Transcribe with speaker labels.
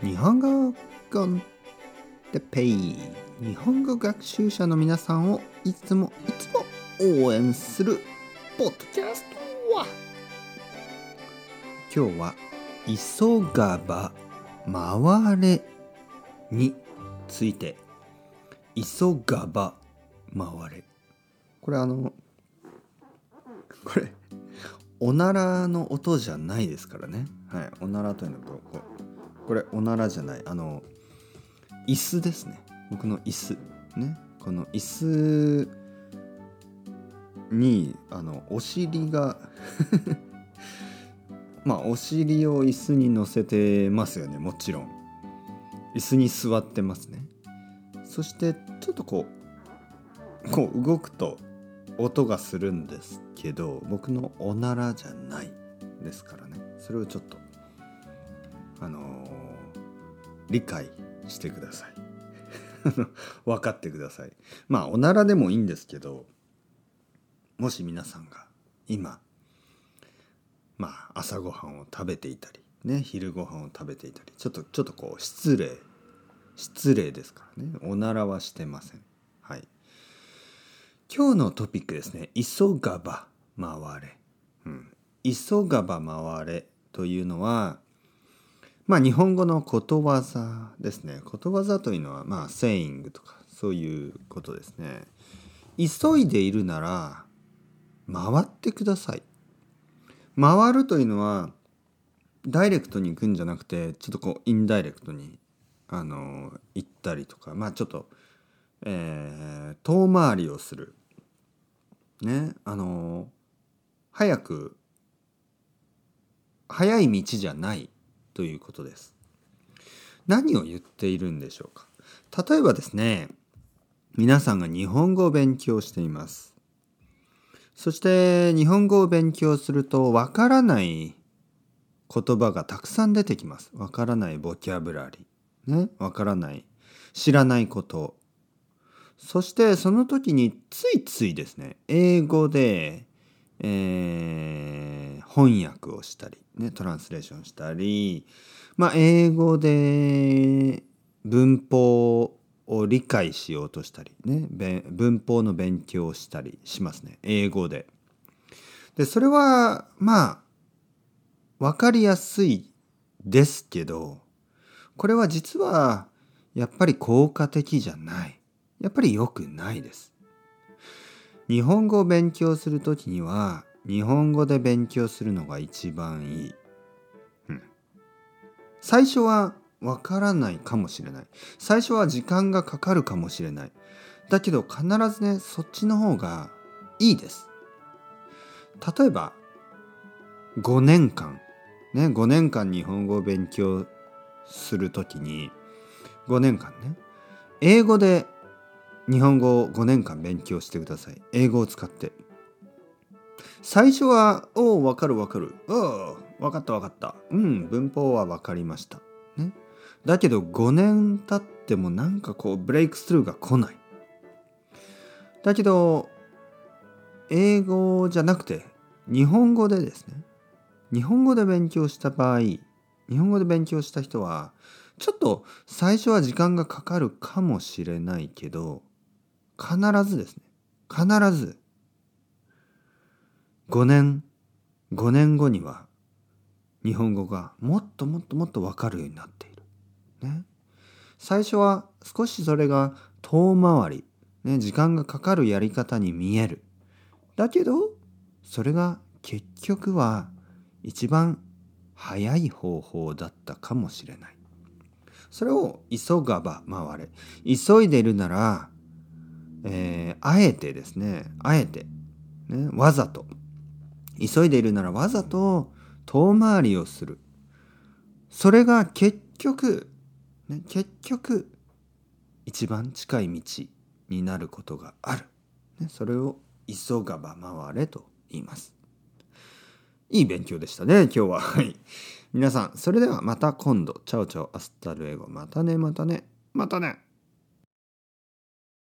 Speaker 1: 日本語コンテペイ日本語学習者の皆さんをいつもいつも応援するポッドキャストは。今日は「急がば回れ」について「急がば回れ」これあのこれおならの音じゃないですからね。はいおならというのとここれおならじゃない。あの椅子ですね。僕の椅子。ね。この椅子にあのお尻が まあお尻を椅子に乗せてますよね。もちろん。椅子に座ってますね。そしてちょっとこうこう動くと音がするんですけど僕のおならじゃないですからね。それをちょっとあの、理解してください。分かってください。まあおならでもいいんですけどもし皆さんが今まあ朝ごはんを食べていたりね昼ごはんを食べていたりちょっとちょっとこう失礼失礼ですからね。おならはしてません。はい。今日のトピックですね。急がば回れ、うん、急がば回れというのはまあ日本語のことわざですね。ことわざというのはまあセイングとかそういうことですね。急いでいるなら回ってください。回るというのはダイレクトに行くんじゃなくてちょっとこうインダイレクトにあの行ったりとかまあちょっと、えー、遠回りをする。ねあの早く早い道じゃない。ということです。何を言っているんでしょうか例えばですね皆さんが日本語を勉強しています。そして日本語を勉強するとわからない言葉がたくさん出てきます。わからないボキャブラリー。ね？わからない。知らないこと。そしてその時についついですね、英語で、えー、翻訳をしたり、ね、トランスレーションしたり、まあ、英語で文法を理解しようとしたり、ね、文法の勉強をしたりしますね英語で。でそれはまあ分かりやすいですけどこれは実はやっぱり効果的じゃないやっぱり良くないです。日本語を勉強する時には日本語で勉強するのが一番いい。うん、最初はわからないかもしれない。最初は時間がかかるかもしれない。だけど必ずね、そっちの方がいいです。例えば、5年間、ね、5年間日本語を勉強するときに、5年間ね、英語で日本語を5年間勉強してください。英語を使って。最初は、おお、わかるわかる。おお、わかったわかった。うん、文法はわかりました。ね。だけど5年経ってもなんかこうブレイクスルーが来ない。だけど、英語じゃなくて日本語でですね。日本語で勉強した場合、日本語で勉強した人は、ちょっと最初は時間がかかるかもしれないけど、必ずですね。必ず5年、5年後には日本語がもっともっともっとわかるようになっている。ね。最初は少しそれが遠回り、ね、時間がかかるやり方に見える。だけど、それが結局は一番早い方法だったかもしれない。それを急がば回れ。急いでいるなら、えー、あえてですね、あえて、ね、わざと、急いでいるならわざと遠回りをする。それが結局、ね、結局、一番近い道になることがある。ね、それを急がば回れと言います。いい勉強でしたね、今日は。はい。皆さん、それではまた今度。 Ciao ciao、hasta luego。またね、またね、またね。